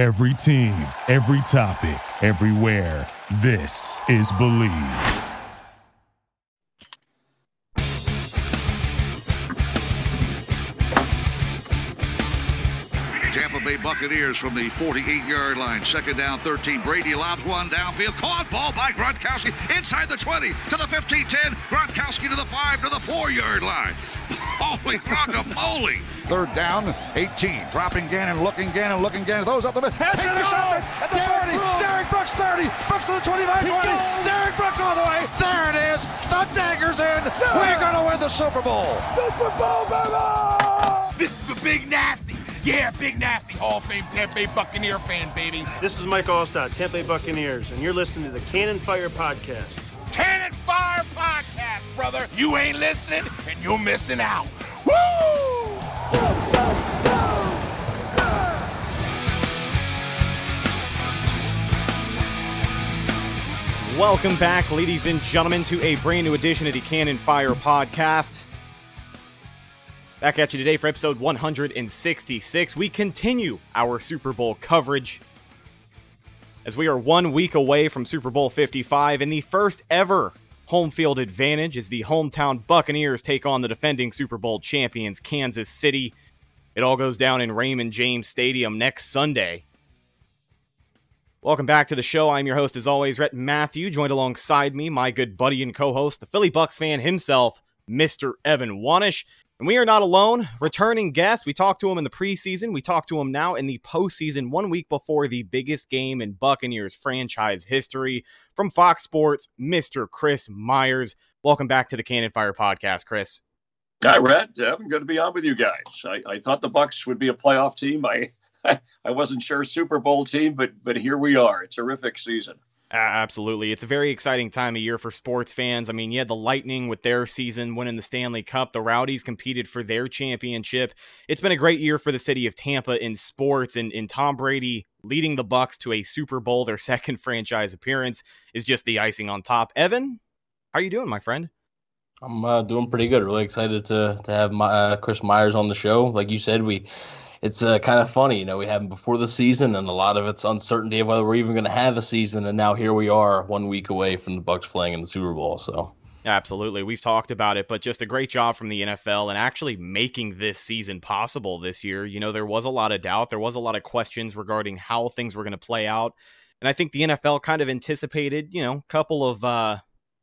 Every team, every topic, everywhere. This is Believe. Tampa Bay Buccaneers from the 48-yard line. Second down, 13. Brady lobs one downfield. Caught ball by Gronkowski inside the 20 to the 15-10. Gronkowski to the 5 to the 4-yard line. Holy guacamole. Third down, 18. Dropping Gannon, looking Gannon, looking Gannon. Those up the middle. It's intercepted at the Derek 40. Brooks. Derrick Brooks 30. Brooks to the 25 20. Derrick Brooks all the way. There it is. The dagger's in. Yeah. We're going to win the Super Bowl. Super Bowl, baby! This is the big nasty. Yeah, big nasty Hall of Fame Tampa Bay Buccaneer fan, baby. This is Mike Alstott, Tampa Bay Buccaneers, and you're listening to the Cannon Fire Podcast. Cannon Fire Podcast, brother. You ain't listening, and you're missing out. Woo! Welcome back, ladies and gentlemen, to a brand new edition of the Cannon Fire Podcast. Back at you today for episode 166. We continue our Super Bowl coverage as we are one week away from Super Bowl 55 and the first ever home field advantage as the hometown Buccaneers take on the defending Super Bowl champions, Kansas City. It all goes down in Raymond James Stadium next Sunday. Welcome back to the show. I'm your host, as always, Rhett Matthew, joined alongside me, my good buddy and co host, the Philly Bucks fan himself, Mr. Evan Wanish. And we are not alone. Returning guest. We talked to him in the preseason. We talked to him now in the postseason, one week before the biggest game in Buccaneers franchise history. From Fox Sports, Mr. Chris Myers. Welcome back to the Cannon Fire Podcast, Chris. Hi, Rhett. I'm good to be on with you guys. I, I thought the Bucks would be a playoff team. I I wasn't sure Super Bowl team, but but here we are. A terrific season. Absolutely. It's a very exciting time of year for sports fans. I mean, you had the Lightning with their season winning the Stanley Cup. The Rowdies competed for their championship. It's been a great year for the city of Tampa in sports and, and Tom Brady leading the Bucks to a Super Bowl, their second franchise appearance, is just the icing on top. Evan, how are you doing, my friend? I'm uh, doing pretty good. Really excited to to have my, uh, Chris Myers on the show. Like you said, we it's uh, kind of funny. You know, we had them before the season, and a lot of it's uncertainty of whether we're even going to have a season. And now here we are, one week away from the Bucks playing in the Super Bowl. So. Absolutely. We've talked about it, but just a great job from the NFL and actually making this season possible this year. You know, there was a lot of doubt, there was a lot of questions regarding how things were going to play out. And I think the NFL kind of anticipated, you know, a couple of uh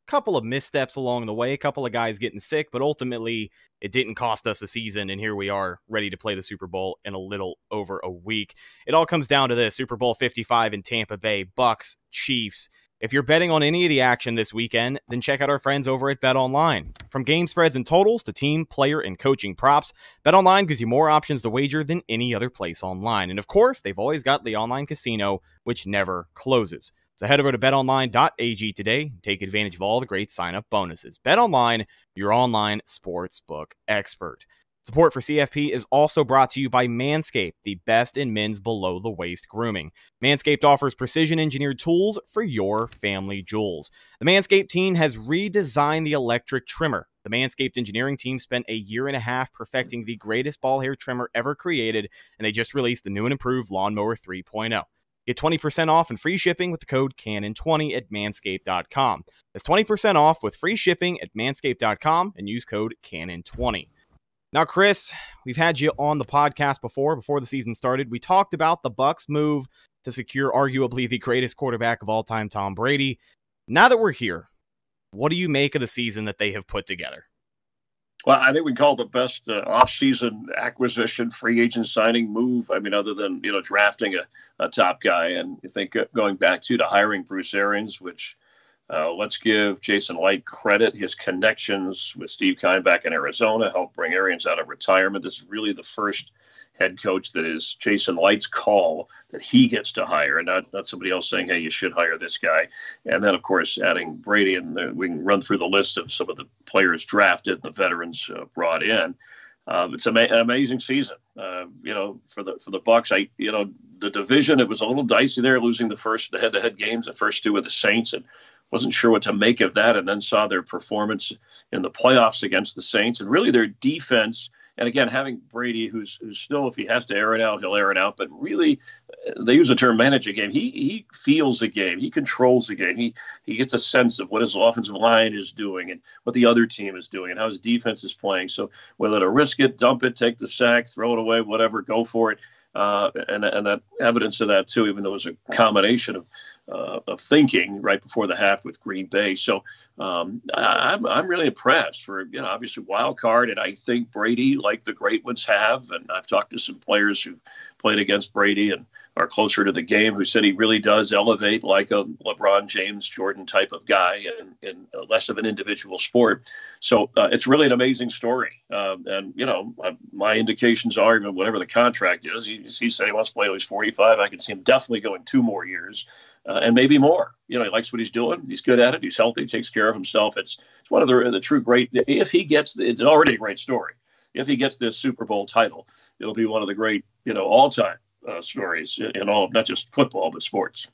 couple of missteps along the way, a couple of guys getting sick, but ultimately it didn't cost us a season. And here we are ready to play the Super Bowl in a little over a week. It all comes down to this Super Bowl 55 in Tampa Bay, Bucks, Chiefs. If you're betting on any of the action this weekend, then check out our friends over at Bet Online. From game spreads and totals to team, player, and coaching props, Bet Online gives you more options to wager than any other place online. And of course, they've always got the online casino, which never closes. So head over to betonline.ag today take advantage of all the great sign up bonuses. BetOnline, your online sportsbook expert. Support for CFP is also brought to you by Manscaped, the best in men's below the waist grooming. Manscaped offers precision engineered tools for your family jewels. The Manscaped team has redesigned the electric trimmer. The Manscaped engineering team spent a year and a half perfecting the greatest ball hair trimmer ever created, and they just released the new and improved Lawnmower 3.0. Get 20% off and free shipping with the code CANON20 at manscaped.com. That's 20% off with free shipping at manscaped.com and use code CANON20. Now, Chris, we've had you on the podcast before, before the season started. We talked about the Bucks move to secure arguably the greatest quarterback of all time, Tom Brady. Now that we're here, what do you make of the season that they have put together? Well, I think we call the best uh, off-season acquisition, free agent signing move. I mean, other than you know drafting a, a top guy, and I think uh, going back to to hiring Bruce Arians, which uh, let's give Jason Licht credit. His connections with Steve Keim back in Arizona helped bring Arians out of retirement. This is really the first head coach that is Jason Licht's call that he gets to hire, and not, not somebody else saying, hey, you should hire this guy. And then, of course, adding Brady, and the, we can run through the list of some of the players drafted and the veterans uh, brought in. Um, it's ama- an amazing season, uh, you know, for the for the Bucks. I, you know, the division it was a little dicey there, losing the first the head-to-head games, the first two with the Saints, and wasn't sure what to make of that. And then saw their performance in the playoffs against the Saints, and really their defense and again, having Brady, who's who's still, if he has to air it out, he'll air it out. But really, uh, they use the term manage a game. He he feels the game. He controls the game. He he gets a sense of what his offensive line is doing and what the other team is doing and how his defense is playing. So whether to risk it, dump it, take the sack, throw it away, whatever, go for it. Uh, and and that evidence of that too, even though it was a combination of uh, of thinking right before the half with Green Bay. So um, I, am I'm, I'm really impressed for you know obviously wild card, and I think Brady, like the great ones have, and I've talked to some players who played against Brady and are closer to the game who said he really does elevate like a LeBron James Jordan type of guy and, and less of an individual sport. So uh, it's really an amazing story. Um, and, you know, my, my, indications are even whatever the contract is, he, he said he wants to play till he's 45. I can see him definitely going two more years uh, and maybe more. You know, he likes what he's doing. He's good at it. He's healthy. Takes care of himself. It's it's one of the the true great. If he gets, it's already a great story. If he gets this Super Bowl title, it'll be one of the great you know all time uh, stories in, all not just football but sports.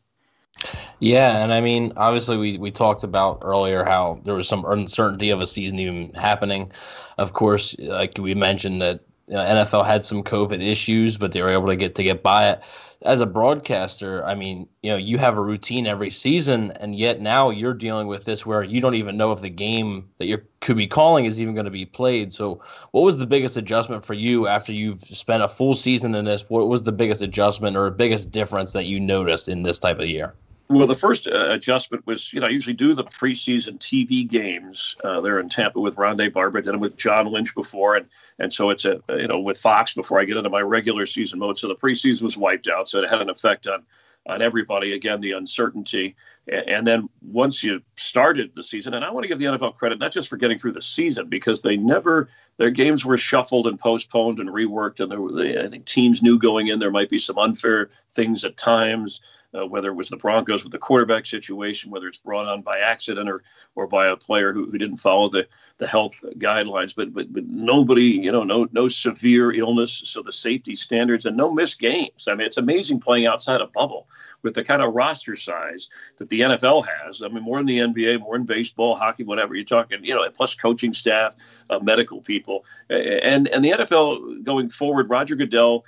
Yeah, and I mean, obviously, we, we talked about earlier how there was some uncertainty of a season even happening. Of course, like we mentioned that you know, NFL had some COVID issues, but they were able to get to get by it as a broadcaster, I mean, you know, you have a routine every season, and yet now you're dealing with this where you don't even know if the game that you could be calling is even going to be played. So, what was the biggest adjustment for you after you've spent a full season in this? What was the biggest adjustment or biggest difference that you noticed in this type of year? Well, the first uh, adjustment was, you know, I usually do the preseason TV games uh, there in Tampa with Rondé Barber. did them with John Lynch before, and and so it's a you know with Fox before I get into my regular season mode. So the preseason was wiped out, so it had an effect on on everybody. Again, the uncertainty, and, then once you started the season, and I want to give the NFL credit not just for getting through the season because they never their games were shuffled and postponed and reworked, and there were, I think teams knew going in there might be some unfair things at times uh, whether it was the Broncos with the quarterback situation, whether it's brought on by accident or or by a player who, who didn't follow the, the health guidelines. But, but but nobody, you know, no no severe illness, so the safety standards and no missed games. I mean, it's amazing playing outside a bubble with the kind of roster size that the NFL has. I mean, more in the NBA, more in baseball, hockey, whatever you're talking. You know, plus coaching staff, uh, medical people, and and the NFL going forward. Roger Goodell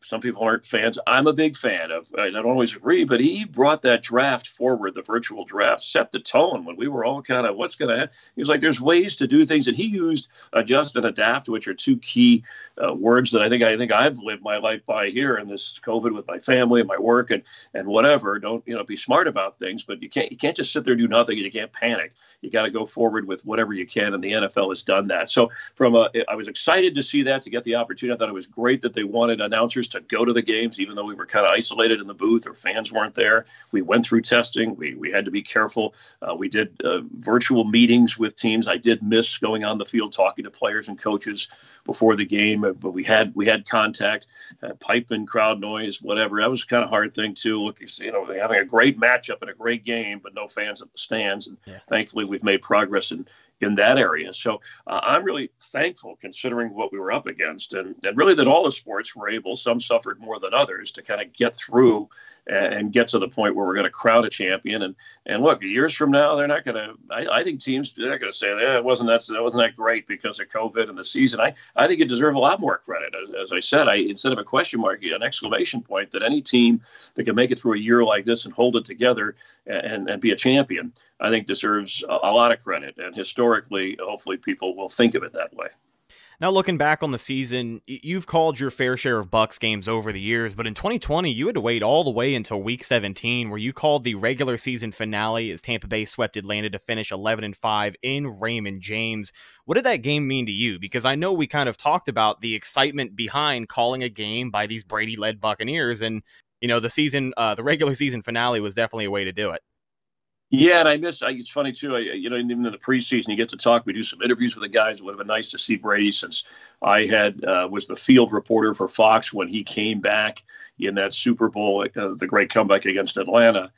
some people aren't fans. I'm a big fan of. I don't always agree, but he brought that draft forward. The virtual draft set the tone when we were all kind of what's going to. happen. He was like, "There's ways to do things," and he used adjust and adapt, which are two key uh, words that I think I think I've lived my life by here in this COVID with my family and my work and and whatever. Don't you know? Be smart about things, but you can't you can't just sit there and do nothing. You can't panic. You got to go forward with whatever you can, and the NFL has done that. So from a, I was excited to see that to get the opportunity. I thought it was great that they wanted announcers to go to the games, even though we were kind of isolated in the booth or fans weren't there. We went through testing. We, we had to be careful. Uh, we did uh, virtual meetings with teams. I did miss going on the field talking to players and coaches before the game, uh, but we had we had contact, uh, pipe and crowd noise, whatever. That was kind of hard thing too. Look, you know, having a great matchup and a great game, but no fans at the stands. And yeah. thankfully, we've made progress in in that area. So uh, I'm really thankful considering what we were up against, and, and really that all the sports were able, some suffered more than others, to kind of get through and get to the point where we're going to crown a champion. And and look, years from now, they're not going to. I, I think teams they're not going to say that it wasn't that that wasn't that great because of COVID and the season. I I think it deserves a lot more credit. As, as I said, I instead of a question mark, an exclamation point that any team that can make it through a year like this and hold it together and and be a champion, I think deserves a, a lot of credit. And historically, hopefully, people will think of it that way. Now, looking back on the season, you've called your fair share of Bucks games over the years, but in 2020, you had to wait all the way until Week 17, where you called the regular season finale as Tampa Bay swept Atlanta to finish 11 and 5 in Raymond James. What did that game mean to you? Because I know we kind of talked about the excitement behind calling a game by these Brady-led Buccaneers, and you know the season, uh, the regular season finale was definitely a way to do it. Yeah, and I miss. It's funny too. I, you know, even in the preseason, you get to talk. We do some interviews with the guys. It would have been nice to see Brady since I had uh, was the field reporter for Fox when he came back in that Super Bowl, uh, the great comeback against Atlanta.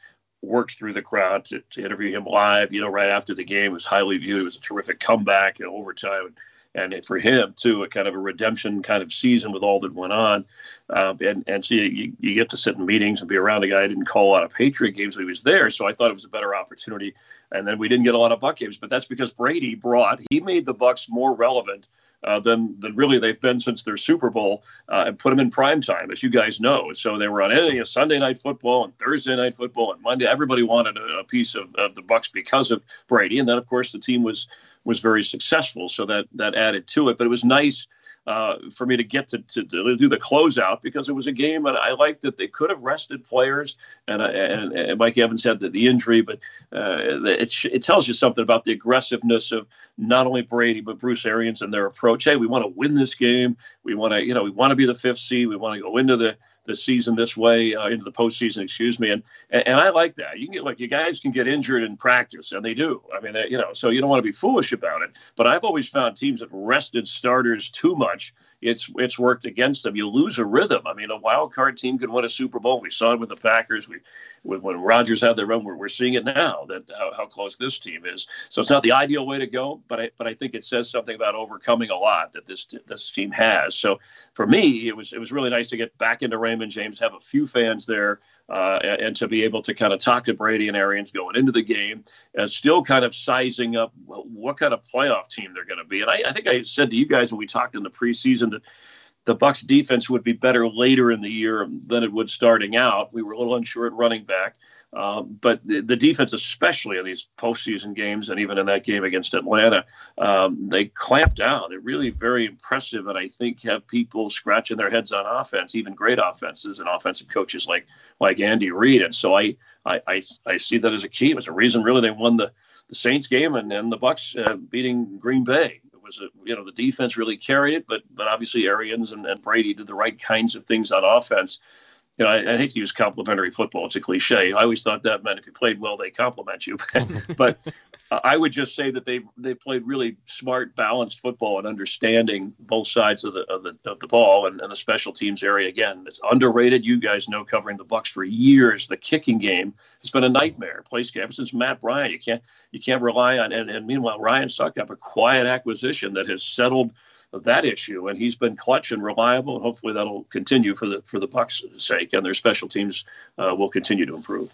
Worked through the crowd to, to, interview him live. You know, right after the game, it was highly viewed. It was a terrific comeback in overtime and for him too, a kind of a redemption kind of season with all that went on. Uh, and and so you, you get to sit in meetings and be around a guy. I didn't call a lot of Patriot games when he was there, so I thought it was a better opportunity. And then we didn't get a lot of Buck games, but that's because Brady brought he made the Bucks more relevant uh, than than really they've been since their Super Bowl uh, and put them in prime time, as you guys know. So they were on any Sunday night football and Thursday night football and Monday. Everybody wanted a, a piece of, of the Bucks because of Brady, and then of course the team was was very successful, so that that added to it. But it was nice uh, for me to get to, to, to, do the closeout because it was a game and I liked that they could have rested players and, and, and Mike Evans had the, the injury, but uh, it, it tells you something about the aggressiveness of not only Brady but Bruce Arians and their approach. Hey, we want to win this game. We want to you know we want to be the fifth seed. We want to go into the the season this way uh, into the postseason, excuse me. And, and, and I like that. You can get like you guys can get injured in practice, and they do. I mean, they, you know, so you don't want to be foolish about it. But I've always found teams that rested starters too much it's it's worked against them. You lose a rhythm. I mean, a wild card team could win a Super Bowl. We saw it with the Packers. We when, Rodgers had their run, we're, we're seeing it now that how, how close this team is. So it's not the ideal way to go, but I but I think it says something about overcoming a lot that this this team has. So for me, it was it was really nice to get back into Raymond James, have a few fans there, uh, and, and, to be able to kind of talk to Brady and Arians going into the game, and still kind of sizing up what kind of playoff team they're going to be. And I, I think I said to you guys when we talked in the preseason that the Bucks defense would be better later in the year than it would starting out. We were a little unsure at running back, um, but the, the, defense, especially in these postseason games, and even in that game against Atlanta, um, they clamped down. They're really very impressive, and I think have people scratching their heads on offense, even great offenses and offensive coaches like like Andy Reid. And so I I, I, I see that as a key. It was a reason really they won the the Saints game and, and the Bucks uh, beating Green Bay was a, you know the defense really carried it, but but obviously Arians and, and Brady did the right kinds of things on offense. You know, I, I, hate to use complimentary football; it's a cliche. I always thought that meant if you played well, they compliment you. but I would just say that they they played really smart, balanced football and understanding both sides of the of the of the ball and, and the special teams area. Again, it's underrated. You guys know, covering the Bucks for years, the kicking game has been a nightmare. Place ever since Matt Bryant, you can't you can't rely on. And, and meanwhile, Ryan Succop, a quiet acquisition that has settled that issue, and he's been clutch and reliable, and hopefully that'll continue for the for the Bucs' sake, and their special teams uh, will continue to improve.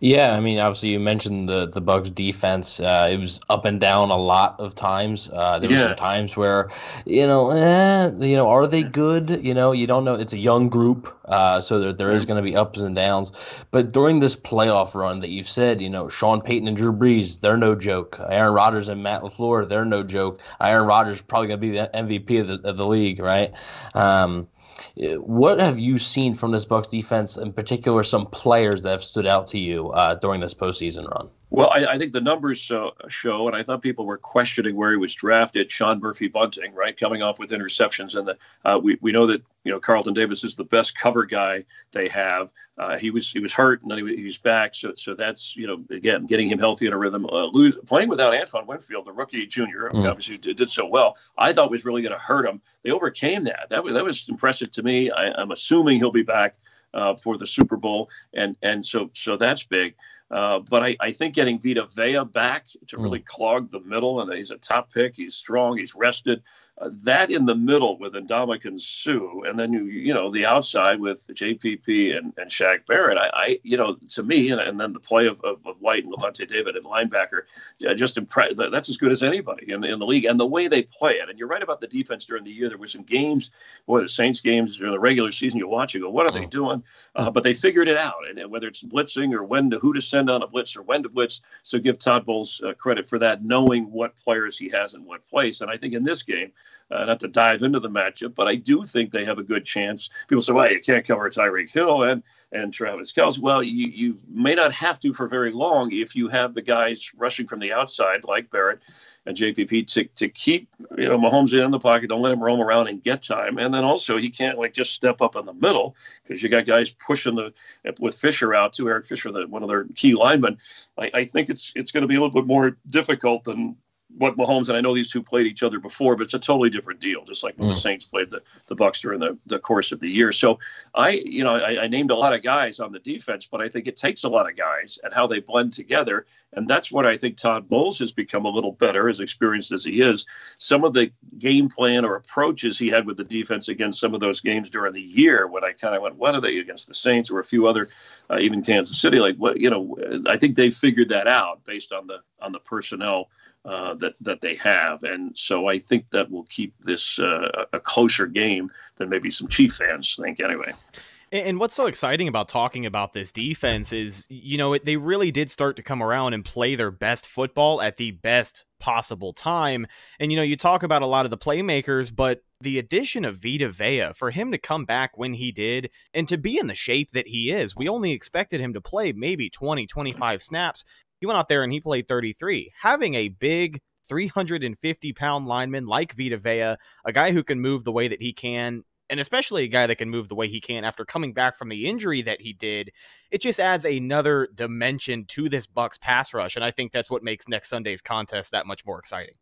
Yeah, I mean, obviously you mentioned the the Bucs defense. Uh, it was up and down a lot of times. Uh, there yeah. were some times where, you know, eh, you know, are they good? You know, you don't know. It's a young group, uh, so there there is going to be ups and downs. But during this playoff run that you've said, you know, Sean Payton and Drew Brees, they're no joke. Aaron Rodgers and Matt LaFleur, they're no joke. Aaron Rodgers probably going to be the MVP of the of the league, right? Um, what have you seen from this Bucks defense, in particular, some players that have stood out to you uh, during this postseason run? Well, I, I think the numbers show, show, and I thought people were questioning where he was drafted. Sean Murphy Bunting, right, coming off with interceptions, and the, uh, we we know that you know Carlton Davis is the best cover guy they have. Uh, he was he was hurt, and then he, he's back. So so that's you know again getting him healthy in a rhythm. Uh, lose, playing without Antoine Winfield, the rookie junior, mm. obviously did, did, so well. I thought was really going to hurt him. They overcame that. That was that was impressive to me. I, I'm assuming he'll be back uh, for the Super Bowl, and and so so that's big. Uh, but I, I, think getting Vita Vea back to really mm. clog the middle, and he's a top pick. He's strong. He's rested. Uh, that in the middle with Ndamukong Suh, and then you you know the outside with JPP and, and Shaq Barrett. I, I you know to me, and, and then the play of, of, of White and Lavonte David at linebacker, yeah, just impressed. That's as good as anybody in, in the league, and the way they play it. And you're right about the defense during the year. There were some games, boy, the Saints games during the regular season. You watch, you go, what are they oh. doing? Uh, but they figured it out, and, and, whether it's blitzing or when to who to send on a blitz or when to blitz. So give Todd Bowles uh, credit for that, knowing what players he has in what place. And I think in this game uh, not to dive into the matchup, but I do think they have a good chance. People say, well, you can't cover Tyreek Hill and, and Travis Kelce. Well, you, you may not have to for very long if you have the guys rushing from the outside like Barrett and JPP to, to keep you know Mahomes in the pocket, don't let him roam around and get time. And then also he can't like just step up in the middle because you got guys pushing the with Fisher out too, Eric Fisher, the, one of their key linemen. I, I think it's it's going to be a little bit more difficult than what Mahomes and I know these two played each other before, but it's a totally different deal. Just like when mm. the Saints played the the Bucs during the, the course of the year. So I, you know, I, I, named a lot of guys on the defense, but I think it takes a lot of guys and how they blend together, and that's what I think Todd Bowles has become a little better, as experienced as he is. Some of the game plan or approaches he had with the defense against some of those games during the year, when I kind of went, what are they against the Saints or a few other, uh, even Kansas City? Like what, you know, I think they figured that out based on the on the personnel uh, that that they have, and so I think that will keep this uh, a closer game than maybe some Chief fans think. Anyway. And what's so exciting about talking about this defense is, you know, they really did start to come around and play their best football at the best possible time. And, you know, you talk about a lot of the playmakers, but the addition of Vita Vea, for him to come back when he did and to be in the shape that he is, we only expected him to play maybe 20, 25 snaps. He went out there and he played 33. Having a big 350 pound lineman like Vita Vea, a guy who can move the way that he can, and especially a guy that can move the way he can after coming back from the injury that he did, it just adds another dimension to this Bucks pass rush, and I think that's what makes next Sunday's contest that much more exciting.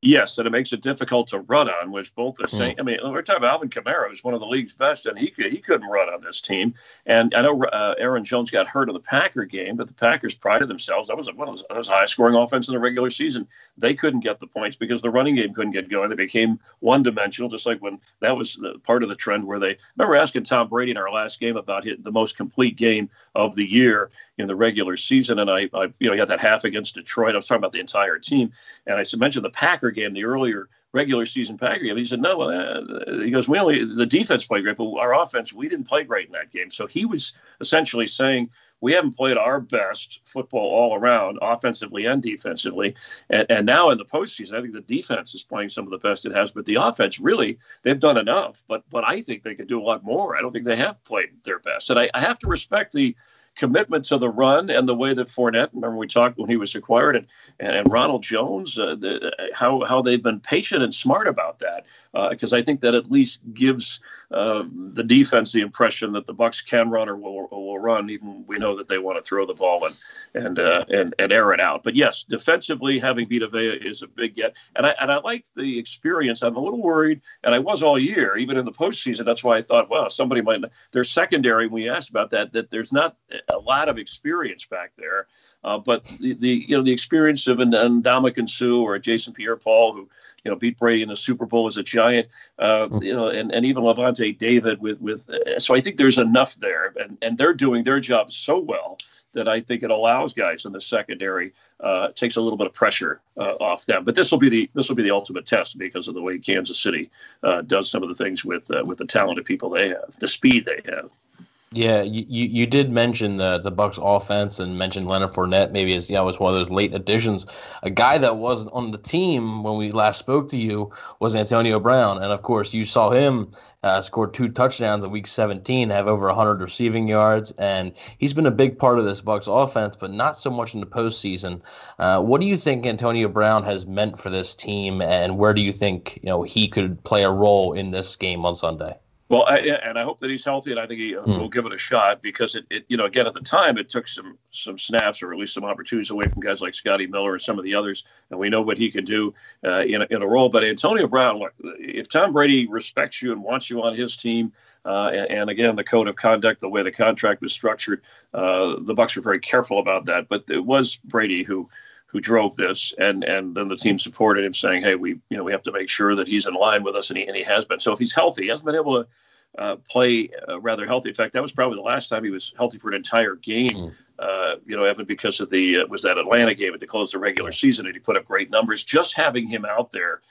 Yes, and it makes it difficult to run on, which both the same. Mm. I mean, we're talking about Alvin Kamara, who's one of the league's best, and he he couldn't run on this team. And I know uh, Aaron Jones got hurt in the Packer game, but the Packers prided themselves. That was one of those, those high scoring offense in the regular season. They couldn't get the points because the running game couldn't get going. They became one dimensional, just like when that was the, part of the trend where they remember asking Tom Brady in our last game about hit the most complete game of the year in the regular season, and I, I you know he had that half against Detroit. I was talking about the entire team, and I mentioned the Packer game, the earlier regular season Packer game. He said, no, uh, he goes, we only, the defense played great, but our offense, we didn't play great in that game. So he was essentially saying, we haven't played our best football all around, offensively and defensively. And, and now in the postseason, I think the defense is playing some of the best it has, but the offense really, they've done enough. But but I think they could do a lot more. I don't think they have played their best. And I, I have to respect the commitment to the run and the way that Fournette, remember we talked when he was acquired, and, and Ronald Jones, uh, the, how, how they've been patient and smart about that. Because uh, I think that at least gives uh, the defense the impression that the Bucks can run or will, will run, even we know that they want to throw the ball and and uh, and, and air it out. But yes, defensively, having Vita Vea is a big get. And I, and I like the experience. I'm a little worried, and I was all year, even in the postseason. That's why I thought, well, somebody might. Their secondary, we asked about that, that there's not a lot of experience back there. Uh, but the, the you know the experience of an, Ndamukong Suh or a Jason Pierre-Paul who you know beat Brady in the Super Bowl as a giant, uh, mm-hmm. you know, and, and even Lavonte David with with. Uh, so I think there's enough there, and and they're doing their job so well that I think it allows guys in the secondary uh, takes a little bit of pressure uh, off them. But this will be the this will be the ultimate test because of the way Kansas City uh, does some of the things with uh, with the talented people they have, the speed they have. Yeah, you, you did mention the the Bucks offense and mentioned Leonard Fournette maybe as you know as one of those late additions. A guy that wasn't on the team when we last spoke to you was Antonio Brown, and of course you saw him uh, score two touchdowns in Week 17, have over 100 receiving yards, and he's been a big part of this Bucks offense, but not so much in the postseason. Uh, what do you think Antonio Brown has meant for this team, and where do you think you know he could play a role in this game on Sunday? Well, I, and I hope that he's healthy, and I think he uh, mm. will give it a shot because it, it, you know, again at the time it took some some snaps or at least some opportunities away from guys like Scotty Miller and some of the others, and we know what he can do uh, in a, in a role. But Antonio Brown, look, if Tom Brady respects you and wants you on his team, uh, and, and, again the code of conduct, the way the contract was structured, uh, the Bucks were very careful about that. But it was Brady who who drove this, and and then the team supported him, saying, "Hey, we you know we have to make sure that he's in line with us," and he and he has been. So if he's healthy, he hasn't been able to uh, play uh, rather healthy. In fact, that was probably the last time he was healthy for an entire game. Mm. Uh, you know, Evan, because of the uh, was that Atlanta game at the close of the regular season, and he put up great numbers. Just having him out there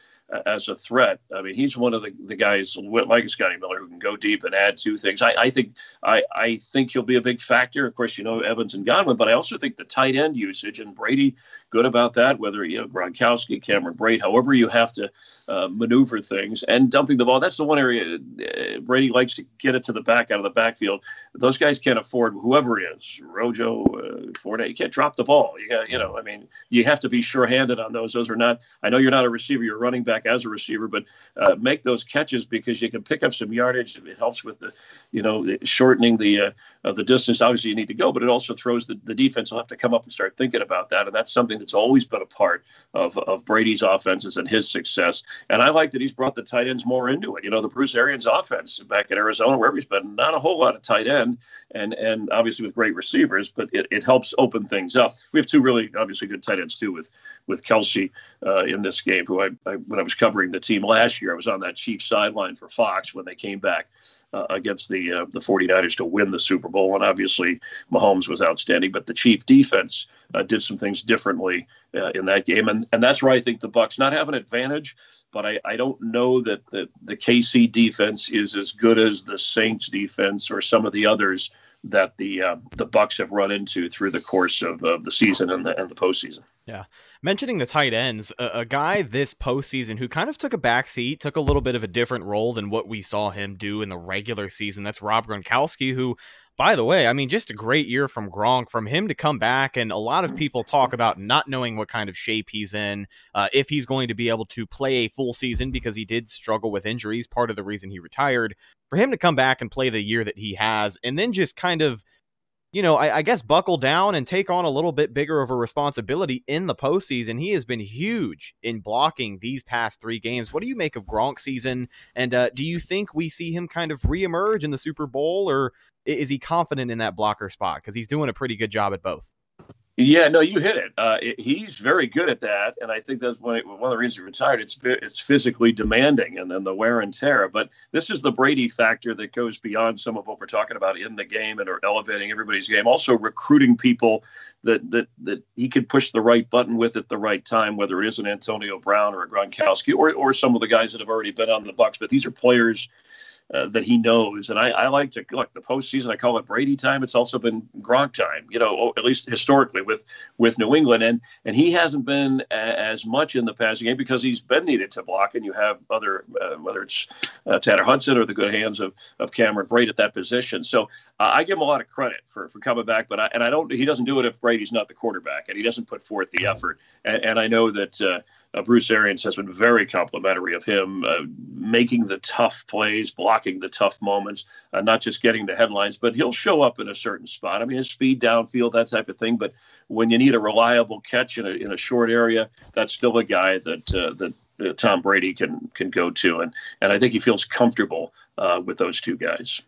as a threat. I mean, he's one of the, the guys like Scotty Miller who can go deep and add two things. I, I think I, I think he'll be a big factor. Of course, you know Evans and Godwin, but I also think the tight end usage and Brady good about that. Whether you know Gronkowski, Cameron Brate, however you have to uh, maneuver things and dumping the ball. That's the one area uh, Brady likes to get it to the back out of the backfield. Those guys can't afford whoever is Rojo, uh. You can't drop the ball. You got you know I mean you have to be sure-handed on those. Those are not. I know you're not a receiver. You're running back as a receiver, but uh, make those catches because you can pick up some yardage. It helps with the, you know, shortening the uh, of the distance. Obviously, you need to go, but it also throws the, the defense will have to come up and start thinking about that, and that's something that's always been a part of of Brady's offenses and his success. And I like that he's brought the tight ends more into it. You know, the Bruce Arians offense back in Arizona, wherever he's been, not a whole lot of tight end, and and obviously with great receivers, but it, it helps open things up. We have two really obviously good tight ends too with with Kelce uh, in this game, who I, I, when I was covering the team last year, I was on that Chiefs sideline for Fox when they came back uh, against the uh, the 49ers to win the Super Bowl. And obviously, Mahomes was outstanding, but the Chief defense uh, did some things differently uh, in that game, and and that's where I think the Bucks not have an advantage, but I, I don't know that the the KC defense is as good as the Saints defense or some of the others that the uh, the Bucks have run into through the course of, of the season and the and the postseason. Yeah. Mentioning the tight ends, a, a, guy this postseason who kind of took a back seat, took a little bit of a different role than what we saw him do in the regular season. That's Rob Gronkowski, who, by the way, I mean, just a great year from Gronk, from him to come back. And a lot of people talk about not knowing what kind of shape he's in, uh, if he's going to be able to play a full season because he did struggle with injuries, part of the reason he retired. For him to come back and play the year that he has, and then just kind of you know, I, I, guess buckle down and take on a little bit bigger of a responsibility in the postseason. He has been huge in blocking these past three games. What do you make of Gronk's season? And uh, do you think we see him kind of reemerge in the Super Bowl, or is he confident in that blocker spot? Because he's doing a pretty good job at both. Yeah, no, you hit it. Uh, it. He's very good at that, and I think that's one, of the reasons he retired. It's it's physically demanding, and then the wear and tear. But this is the Brady factor that goes beyond some of what we're talking about in the game and are elevating everybody's game. Also, recruiting people that that that he could push the right button with at the right time, whether it is an Antonio Brown or a Gronkowski or or some of the guys that have already been on the Bucks. But these are players uh, that he knows. And I, I like to look the postseason. I call it Brady time. It's also been Gronk time. You know, at least historically with with New England, and and he hasn't been a, as much in the passing game because he's been needed to block. And you have other uh, whether it's uh, Tanner Hudson or the good hands of of Cameron Brate at that position. So uh, I give him a lot of credit for for coming back. But I, and I don't. He doesn't do it if Brady's not the quarterback, and he doesn't put forth the effort. And, and I know that uh, Bruce Arians has been very complimentary of him making the tough plays, blocking the tough moments, uh, not just getting the headlines, but he'll show up in a certain spot. I mean, his speed downfield, that type of thing. But when you need a reliable catch in a, in a short area, that's still a guy that uh, that uh, Tom Brady can can go to, and and I think he feels comfortable uh, with those two guys.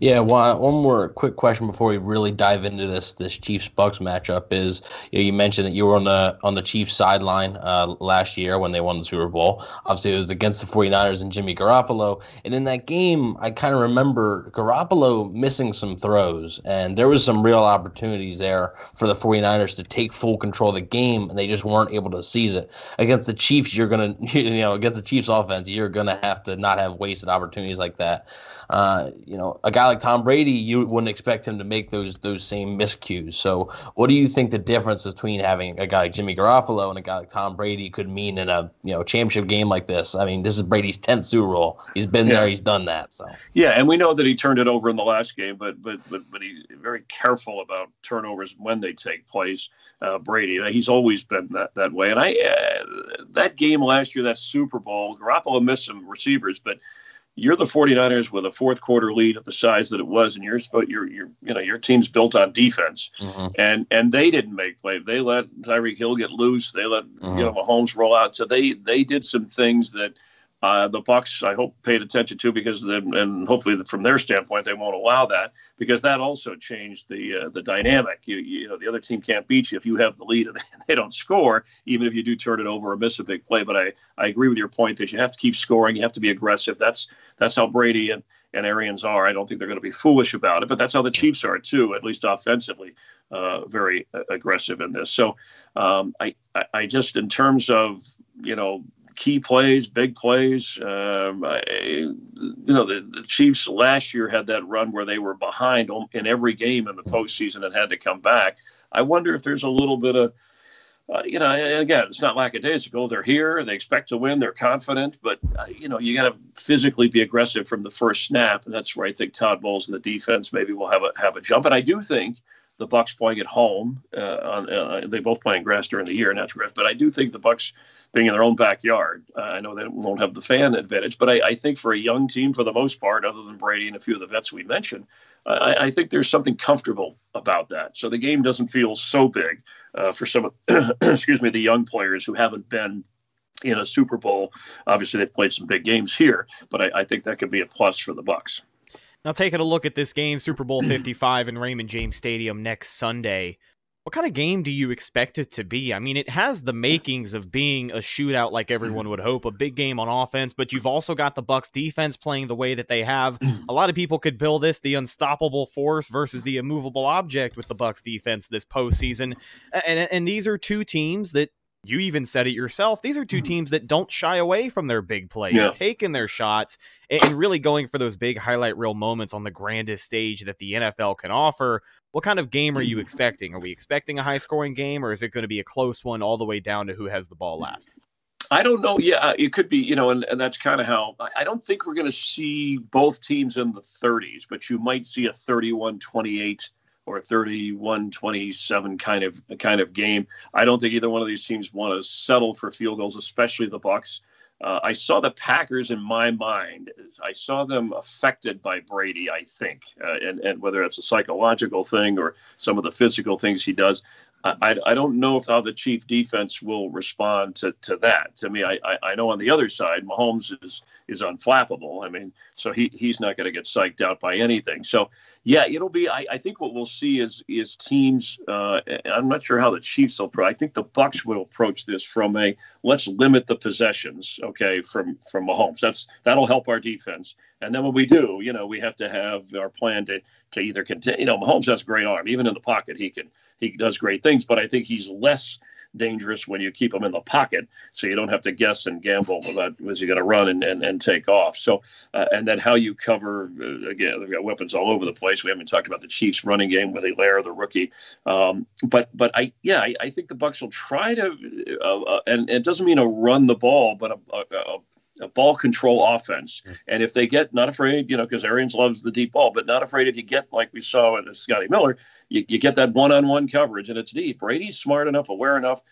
Yeah, one, one more quick question before we really dive into this this Chiefs Bucks matchup is you, know, you, mentioned that you were on the on the Chiefs sideline uh, last year when they won the Super Bowl. Obviously, it was against the 49ers and Jimmy Garoppolo. And in that game, I kind of remember Garoppolo missing some throws, and there was some real opportunities there for the 49ers to take full control of the game, and they just weren't able to seize it. Against the Chiefs, you're gonna you know against the Chiefs offense, you're gonna have to not have wasted opportunities like that. Uh, you know, a guy like Tom Brady, you wouldn't expect him to make those those same miscues. So, what do you think the difference between having a guy like Jimmy Garoppolo and a guy like Tom Brady could mean in a you know championship game like this? I mean, this is Brady's tenth Super Bowl. He's been yeah. there, he's done that. So yeah, and we know that he turned it over in the last game, but but but but he's very careful about turnovers when they take place. Uh, Brady, he's always been that that way. And I uh, that game last year, that Super Bowl, Garoppolo missed some receivers, but you're the 49ers with a fourth quarter lead at the size that it was, and you're your your you know your team's built on defense, mm-hmm. and and they didn't make play. They let Tyreek Hill get loose. They let mm-hmm. you know Mahomes roll out. So they they did some things that uh, the Bucks, I hope, paid attention to because and hopefully from their standpoint, they won't allow that because that also changed the uh, the dynamic. You, you know, the other team can't beat you if you have the lead and they don't score, even if you do turn it over or miss a big play. But I, I agree with your point that you have to keep scoring. You have to be aggressive. That's that's how Brady and and Arians are. I don't think they're going to be foolish about it, but that's how the Chiefs are too, at least offensively, uh, very uh, aggressive in this. So um, I, I just, in terms of you know key plays, big plays. Um, I, you know, the, the, Chiefs last year had that run where they were behind in every game in the postseason and had to come back. I wonder if there's a little bit of, uh, you know, again, it's not lackadaisical. They're here, they expect to win, they're confident, but uh, you know, you got to physically be aggressive from the first snap, and that's where I think Todd Bowles and the defense maybe will have a have a jump. And I do think the Bucks playing at home. Uh, on, uh, they both play in grass during the year, natural grass. But I do think the Bucks being in their own backyard. Uh, I know they won't have the fan advantage, but I, I, think for a young team, for the most part, other than Brady and a few of the vets we mentioned, I, I, think there's something comfortable about that. So the game doesn't feel so big uh, for some, of, excuse me, the young players who haven't been in a Super Bowl. Obviously, they've played some big games here, but I, I think that could be a plus for the Bucks. Now, taking a look at this game, Super Bowl 55 in Raymond James Stadium next Sunday. What kind of game do you expect it to be? I mean, it has the makings of being a shootout like everyone would hope, a big game on offense, but you've also got the Bucks defense playing the way that they have. Mm. A lot of people could bill this the unstoppable force versus the immovable object with the Bucks defense this postseason. And and these are two teams that you even said it yourself. These are two mm-hmm. teams that don't shy away from their big plays, Yeah. taking their shots, and really going for those big highlight reel moments on the grandest stage that the NFL can offer. What kind of game are you mm-hmm. expecting? Are we expecting a high scoring game, or is it going to be a close one all the way down to who has the ball last? I don't know. Yeah, uh, it could be, you know, and, and that's kind of how I- I don't think we're going to see both teams in the 30s, but you might see a 31 28 or 31 27 kind of kind of game. I don't think either one of these teams want to settle for field goals, especially the Bucks. Uh, I saw the Packers in my mind. I saw them affected by Brady. I think, uh, and and whether it's a psychological thing or some of the physical things he does, I, I don't know if how the Chief defense will respond to, to that. To me, I, I I know on the other side, Mahomes is is unflappable. I mean, so he he's not going to get psyched out by anything. So yeah, it'll be. I, I think what we'll see is is teams. Uh, I'm not sure how the Chiefs will. I think the Bucks will approach this from a let's limit the possessions. Okay, from from Mahomes. That's that'll help our defense. And then when we do, you know, we have to have our plan to to either continue. You know, Mahomes has a great arm. Even in the pocket, he can he does great things. But I think he's less dangerous when you keep him in the pocket, so you don't have to guess and gamble about was he going to run and, and, and take off. So uh, and then how you cover uh, again, they've got weapons all over the place. We haven't talked about the Chiefs' running game with Helaire, the rookie. Um, but but I yeah, I, I think the Bucks will try to, uh, uh, and it doesn't mean a run the ball, but a, a a ball control offense. Hmm. And if they get not afraid, you know, because Arians loves the deep ball, but not afraid if you get like we saw with Scotty Miller, you, you get that one on one coverage and it's deep. Brady's smart enough, aware enough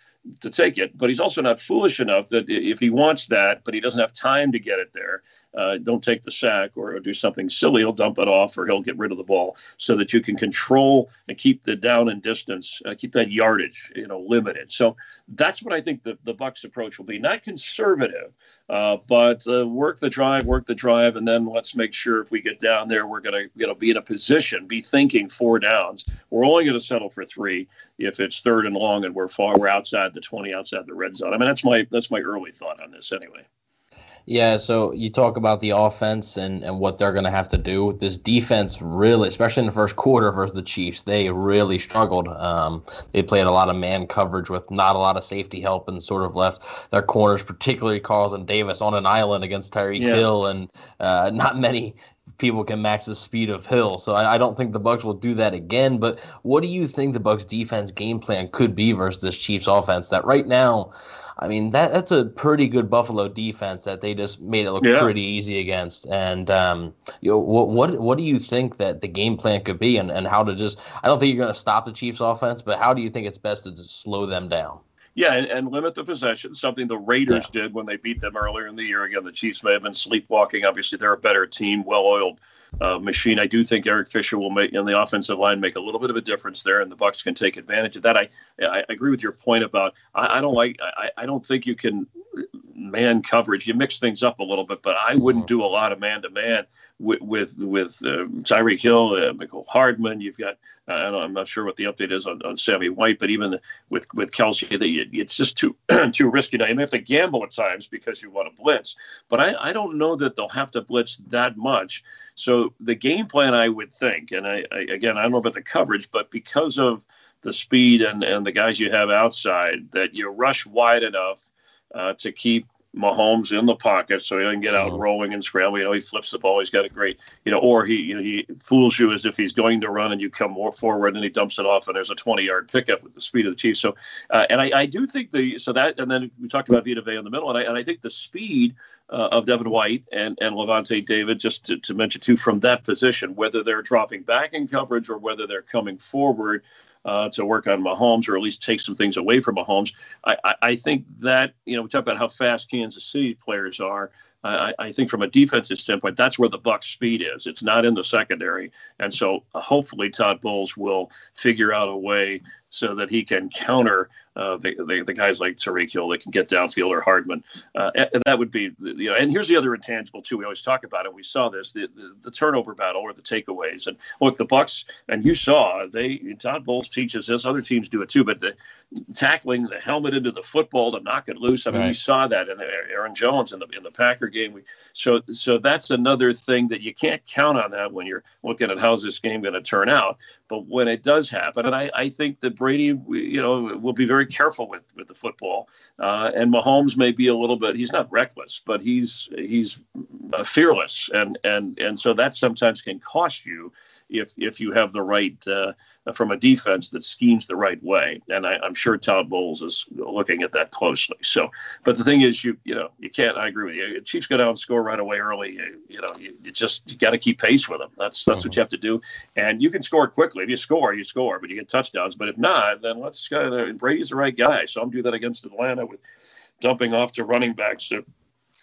to take it, but he's also not foolish enough that if he wants that, but he doesn't have time to get it there, uh, don't take the sack or do something silly. He'll dump it off or he'll get rid of the ball so that you can control and keep the down and distance, uh, keep that yardage, you know, limited. So that's what I think the, the Bucks approach will be. Not conservative, uh, but uh, work the drive, work the drive, and then let's make sure if we get down there, we're going to you know be in a position, be thinking four downs. We're only going to settle for three if it's third and long and we're far we're outside the twenty, outside the red zone. I mean that's my that's my early thought on this anyway. Yeah, so you talk about the offense and, and what they're going to have to do. This defense really, especially in the first quarter versus the Chiefs, they really struggled. Um, they played a lot of man coverage with not a lot of safety help and sort of left their corners, particularly Carlton Davis, on an island against Tyreek Yeah. Hill, and uh, not many people can match the speed of Hill. So I, I don't think the Bucks will do that again. But what do you think the Bucks defense game plan could be versus this Chiefs offense that right now? I mean that that's a pretty good Buffalo defense that they just made it look Yeah. pretty easy against. And um, you know, what what what do you think that the game plan could be, and, and how to just? I don't think you're going to stop the Chiefs offense, but how do you think it's best to just slow them down? Yeah, and, and limit the possession, something the Raiders did when they beat them earlier in the year. Again, the Chiefs may have been sleepwalking. Obviously, they're a better team, well oiled uh, machine. I do think Eric Fisher will make in the offensive line make a little bit of a difference there, and the Bucks can take advantage of that. I I agree with your point about I, I don't like I, I don't think you can man coverage. You mix things up a little bit, but I wouldn't do a lot of man to man with with with uh, Tyreek Hill, uh, Mecole Hardman. You've got uh, I don't, I'm not sure what the update is on, on Sammy White, but even with with Kelce, it's just too too risky. Now you may have to gamble at times because you want to blitz, but I, I don't know that they'll have to blitz that much. So the game plan, I would think, and I, I again I don't know about the coverage, but because of the speed and and the guys you have outside, that you rush wide enough uh, to keep Mahomes in the pocket so he doesn't get out rolling and scrambling. You know, he flips the ball. He's got a great, you know, or he you know, he fools you as if he's going to run and you come more forward and he dumps it off and there's a 20 yard pickup with the speed of the Chiefs. So, uh, and I, I do think the, so that, and then we talked about Vita Vea in the middle and I, and I think the speed uh, of Devin White and, and Lavonte David, just to, to mention two from that position, whether they're dropping back in coverage or whether they're coming forward, uh, to work on Mahomes or at least take some things away from Mahomes. I, I, I think that, you know, we talk about how fast Kansas City players are. I, I think from a defensive standpoint, that's where the Bucks' speed is. It's not in the secondary, and so uh, hopefully Todd Bowles will figure out a way so that he can counter uh, the, the, the guys like Tyreek Hill that can get downfield or Hardman. Uh, and that would be you know. And here's the other intangible too. We always talk about it. We saw this the, the, the turnover battle or the takeaways. And look, the Bucks and you saw they Todd Bowles teaches this. Other teams do it too. But the tackling the helmet into the football to knock it loose. I mean, right. we saw that in Aaron Jones in the in the Packer game. We, so so that's another thing that you can't count on that when you're looking at how's this game going to turn out. But when it does happen, and I, I think that Brady, you know, will be very careful with with the football. Uh, and Mahomes may be a little bit. He's not reckless, but he's he's uh, fearless, and and and so that sometimes can cost you if if you have the right uh, from a defense that schemes the right way. And I, am sure Todd Bowles is looking at that closely. So, but the thing is, you you know you can't. I agree with you. Chiefs go down and score right away early. You, you know you, you just you got to keep pace with them. That's that's mm-hmm. what you have to do. And you can score quickly. If you score, you score, but you get touchdowns. But if not, then let's go. Brady's the right guy. So I'm do that against Atlanta with dumping off to running backs to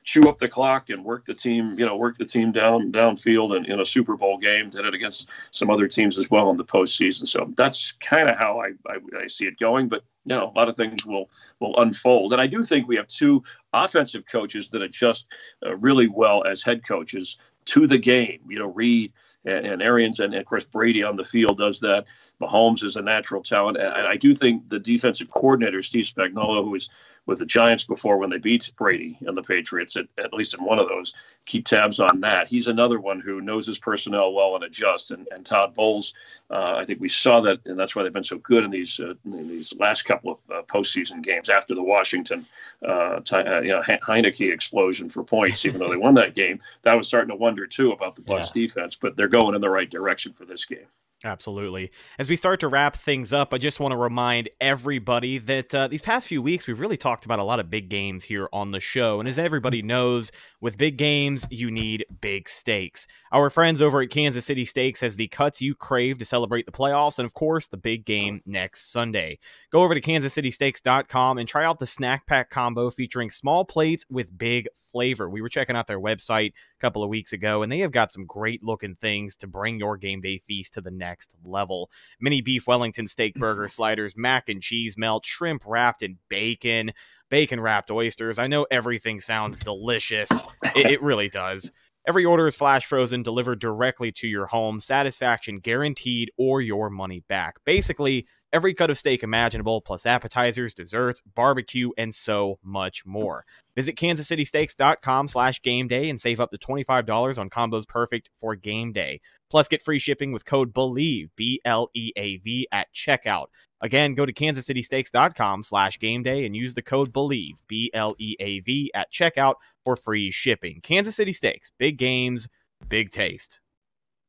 chew up the clock and work the team, you know, work the team down downfield and in a Super Bowl game. Did it against some other teams as well in the postseason. So that's kind of how I, I, I see it going. But you know, a lot of things will will unfold. And I do think we have two offensive coaches that adjust uh, really well as head coaches to the game. You know, Reid and, and Arians and, and, of course Brady on the field does that. Mahomes is a natural talent. And I do think the defensive coordinator Steve Spagnuolo, who is with the Giants before when they beat Brady and the Patriots, at, at least in one of those. Keep tabs on that. He's another one who knows his personnel well and adjusts. And, and Todd Bowles, uh, I think we saw that, and that's why they've been so good in these uh, in these last couple of uh, postseason games after the Washington uh, t- uh, you know, Heinicke explosion for points, even though they won that game. That was starting to wonder too about the Bucs yeah. defense, but they're going in the right direction for this game. Absolutely. As we start to wrap things up, I just want to remind everybody that uh, these past few weeks, we've really talked about a lot of big games here on the show. And as everybody knows, with big games, you need big stakes. Our friends over at Kansas City Steaks has the cuts you crave to celebrate the playoffs and, of course, the big game next Sunday. Go over to kansascitysteaks.com and try out the snack pack combo featuring small plates with big flavor. We were checking out their website a couple of weeks ago, and they have got some great looking things to bring your game day feast to the next level. Mini beef Wellington steak burger sliders, mac and cheese melt, shrimp wrapped in bacon bacon wrapped oysters. I know everything sounds delicious. It, it, really does. Every order is flash frozen, delivered directly to your home, satisfaction guaranteed, or your money back. Basically, every cut of steak imaginable, plus appetizers, desserts, barbecue, and so much more. Visit kansascitysteaks.com slash game day and save up to $25 on combos perfect for game day. Plus, get free shipping with code BLEAV, B-L-E-A-V, at checkout. Again, go to kansascitysteaks.com slash game day and use the code BLEAV, B-L-E-A-V, at checkout for free shipping. Kansas City Steaks, big games, big taste.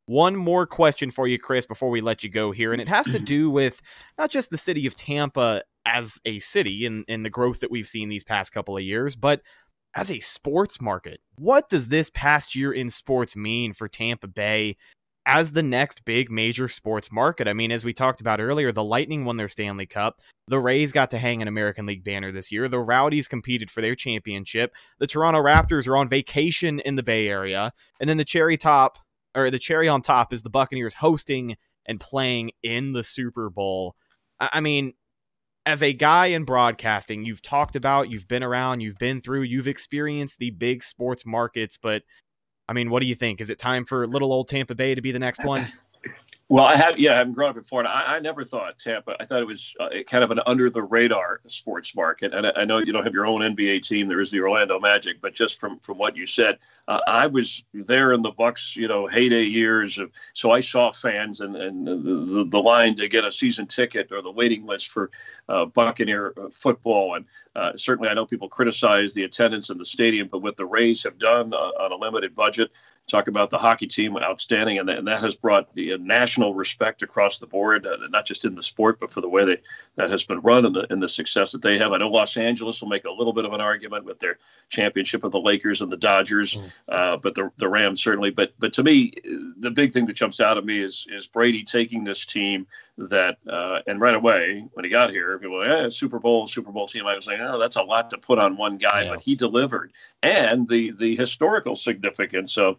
One more question for you, Chris, before we let you go here. And it has to do with not just the city of Tampa as a city and, and the growth that we've seen these past couple of years, but as a sports market. What does this past year in sports mean for Tampa Bay as the next big major sports market? I mean, as we talked about earlier, the Lightning won their Stanley Cup. The Rays got to hang an American League banner this year. The Rowdies competed for their championship. The Toronto Raptors are on vacation in the Bay Area. And then the cherry top or the cherry on top is the Buccaneers hosting and playing in the Super Bowl. I mean, as a guy in broadcasting, you've talked about, you've been around, you've been through, you've experienced the big sports markets, but I mean, what do you think? Is it time for little old Tampa Bay to be the next one? Well, I have, yeah, I haven't grown up in Florida. I, I never thought Tampa. I thought it was uh, kind of an under the radar sports market. And I, I, know you don't have your own NBA team. There is the Orlando Magic, but just from from what you said, uh, I was there in the Bucs, you know, heyday years. Of, so I saw fans and and the, the, the line to get a season ticket or the waiting list for uh, Buccaneer uh, football. And uh, certainly, I know people criticize the attendance in the stadium, but what the Rays have done uh, on a limited budget talk about the hockey team outstanding and that, and that has brought the uh, national respect across the board uh, not just in the sport but for the way they, that has been run and the, and the success that they have i know los angeles will make a little bit of an argument with their championship of the lakers and the dodgers mm. uh, but the, the rams certainly but but to me the big thing that jumps out at me is is brady taking this team that uh, and right away when he got here people were, like, yeah, super bowl super bowl team i was like oh that's a lot to put on one guy yeah. but he delivered and the the historical significance of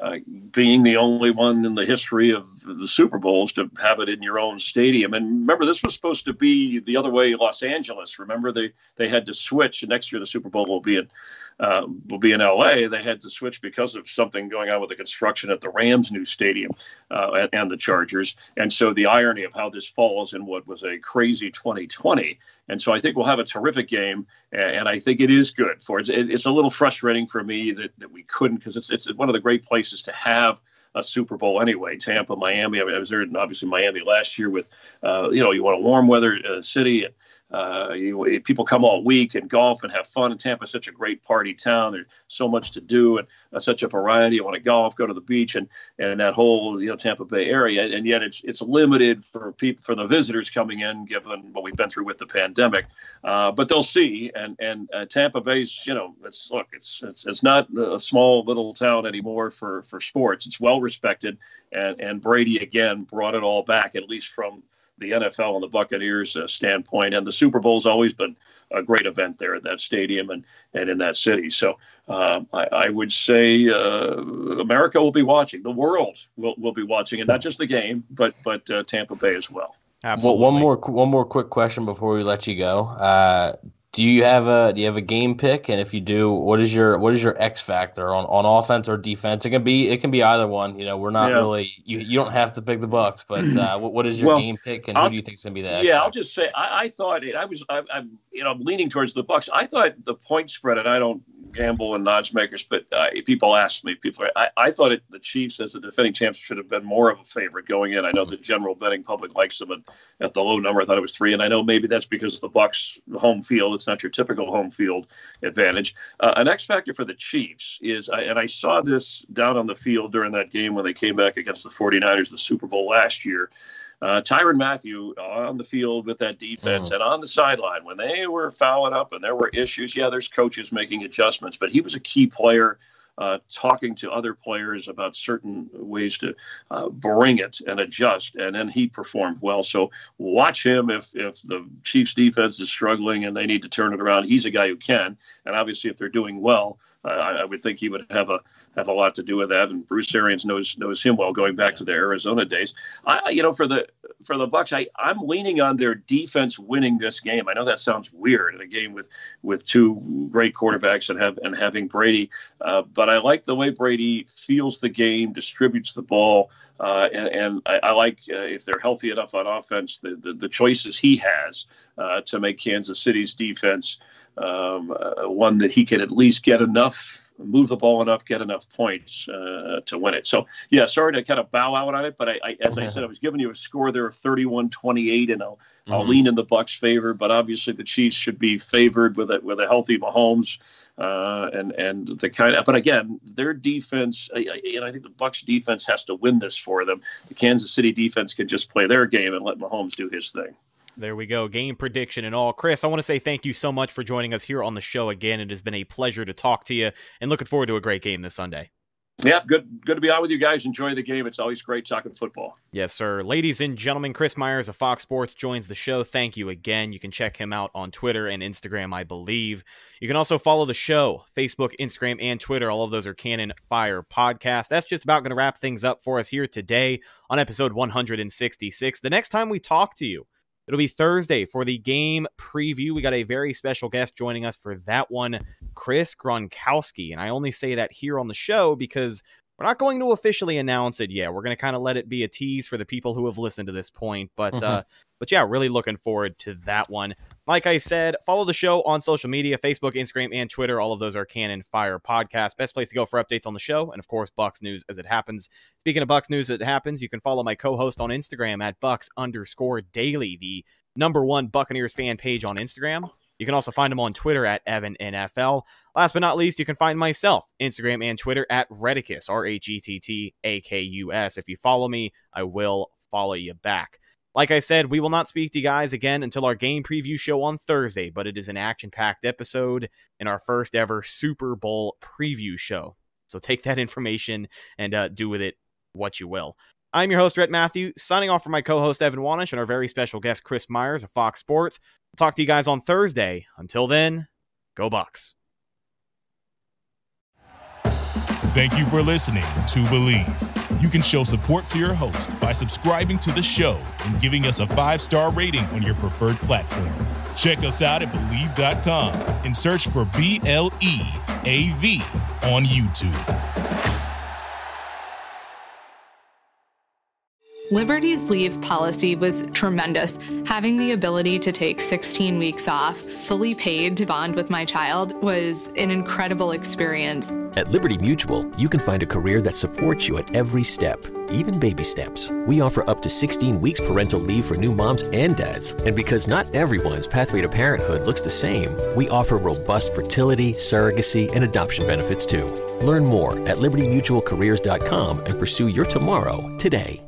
uh, being the only one in the history of the Super Bowls to have it in your own stadium. And remember, this was supposed to be the other way, Los Angeles. Remember, they they had to switch. Next year, the Super Bowl will be in uh, will be in LA. They had to switch because of something going on with the construction at the Rams' new stadium uh, and, and, the Chargers. And so the irony of how this falls in what was a crazy 2020. And so I think we'll have a terrific game, and, and I think it is good for it. It's a little frustrating for me that, that we couldn't because it's it's one of the great places to have a Super Bowl anyway. Tampa, Miami. I, mean, I was there, obviously Miami last year with, uh, you know, you want a warm weather uh, city. Uh, you, people come all week and golf and have fun. And Tampa's such a great party town. There's so much to do and uh, such a variety. You want to golf, go to the beach, and and that whole you know Tampa Bay area. And yet it's it's limited for people for the visitors coming in, given what we've been through with the pandemic. Uh, but they'll see. And and uh, Tampa Bay's you know it's look it's it's it's not a small little town anymore for for sports. It's well respected. And and Brady again brought it all back at least from the NFL and the Buccaneers uh, standpoint. And the Super Bowl's always been a great event there at that stadium and, and in that city. So um, I, I, would say uh, America will be watching. The world will, will be watching, and not just the game, but but uh, Tampa Bay as well. Absolutely. Well, one more one more quick question before we let you go. Do you have a do you have a game pick? And if you do, what is your what is your X factor on, on offense or defense? It can be it can be either one. You know, we're not yeah. really you, you don't have to pick the Bucs, but uh, what, what is your well, game pick and I'll, who do you think is gonna be the X Yeah, factor? I'll just say I, I thought it, I was I, am you know I'm leaning towards the Bucs. I thought the point spread, and I don't gamble and odds makers, but uh, people ask me, people, I, I thought it, the Chiefs as the defending champs should have been more of a favorite going in. I know the general betting public likes them at, at the low number. I thought it was three, and I know maybe that's because of the Bucs home field. It's not your typical home field advantage. Uh, an X factor for the Chiefs is, and I saw this down on the field during that game when they came back against the 49ers, the Super Bowl last year uh, Tyrann Mathieu on the field with that defense mm. and on the sideline when they were fouling up and there were issues. Yeah, there's coaches making adjustments, but he was a key player. Uh, talking to other players about certain ways to uh, bring it and adjust, and then he performed well. So watch him if if the Chiefs' defense is struggling and they need to turn it around. He's a guy who can, and obviously if they're doing well, uh, I, would think he would have a have a lot to do with that. And Bruce Arians knows knows him well, going back to the Arizona days. I, you know, for the for the Bucs, I I'm leaning on their defense winning this game. I know that sounds weird in a game with with two great quarterbacks and have and having Brady, uh, but I like the way Brady feels the game, distributes the ball. Uh, and, and I, I like uh, if they're healthy enough on offense, the, the, the choices he has uh, to make Kansas City's defense um, uh, one that he can at least get enough move the ball enough, get enough points uh, to win it. So, yeah, sorry to kind of bow out on it, but I, I as I said, I was giving you a score there of 31-28, and I'll, mm-hmm. I'll lean in the Bucs' favor. But obviously, the Chiefs should be favored with a with a healthy Mahomes, uh, and and the kind of. But again, their defense, and I think the Bucs' defense has to win this for them. The Kansas City defense could just play their game and let Mahomes do his thing. There we go. Game prediction and all. Chris, I want to say thank you so much for joining us here on the show again. It has been a pleasure to talk to you and looking forward to a great game this Sunday. Yeah, good good to be on with you guys. Enjoy the game. It's always great talking football. Yes, sir. Ladies and gentlemen, Chris Myers of Fox Sports joins the show. Thank you again. You can check him out on Twitter and Instagram, I believe. You can also follow the show, Facebook, Instagram, and Twitter. All of those are Cannon Fire Podcast. That's just about going to wrap things up for us here today on episode 166. The next time we talk to you, It'll be Thursday for the game preview. We got a very special guest joining us for that one, Chris Gronkowski. And I only say that here on the show because we're not going to officially announce it yet. We're going to kind of let it be a tease for the people who have listened to this point. But mm-hmm. uh, but yeah, really looking forward to that one. Like I said, follow the show on social media Facebook, Instagram, and Twitter. All of those are Cannon Fire Podcast. Best place to go for updates on the show. And of course, Bucs News as it happens. Speaking of Bucs News as it happens, you can follow my co host on Instagram at Bucs underscore daily, the number one Buccaneers fan page on Instagram. You can also find him on Twitter at Evan NFL. Last but not least, you can find myself Instagram and Twitter at Rhettakus, R H E T T A K U S. If you follow me, I will follow you back. Like I said, we will not speak to you guys again until our game preview show on Thursday, but it is an action packed episode in our first ever Super Bowl preview show. So take that information and uh, do with it what you will. I'm your host, Rhett Matthew, signing off for my co host, Evan Wanish, and our very special guest, Chris Myers of Fox Sports. Talk to you guys on Thursday. Until then, go Bucs. Thank you for listening to Bleav. You can show support to your host by subscribing to the show and giving us a five star rating on your preferred platform. Check us out at Bleav.com and search for B L E A V on YouTube. Liberty's leave policy was tremendous. Having the ability to take 16 weeks off, fully paid to bond with my child, was an incredible experience. At Liberty Mutual, you can find a career that supports you at every step, even baby steps. We offer up to 16 weeks parental leave for new moms and dads. And because not everyone's pathway to parenthood looks the same, we offer robust fertility, surrogacy, and adoption benefits too. Learn more at libertymutualcareers.com and pursue your tomorrow today.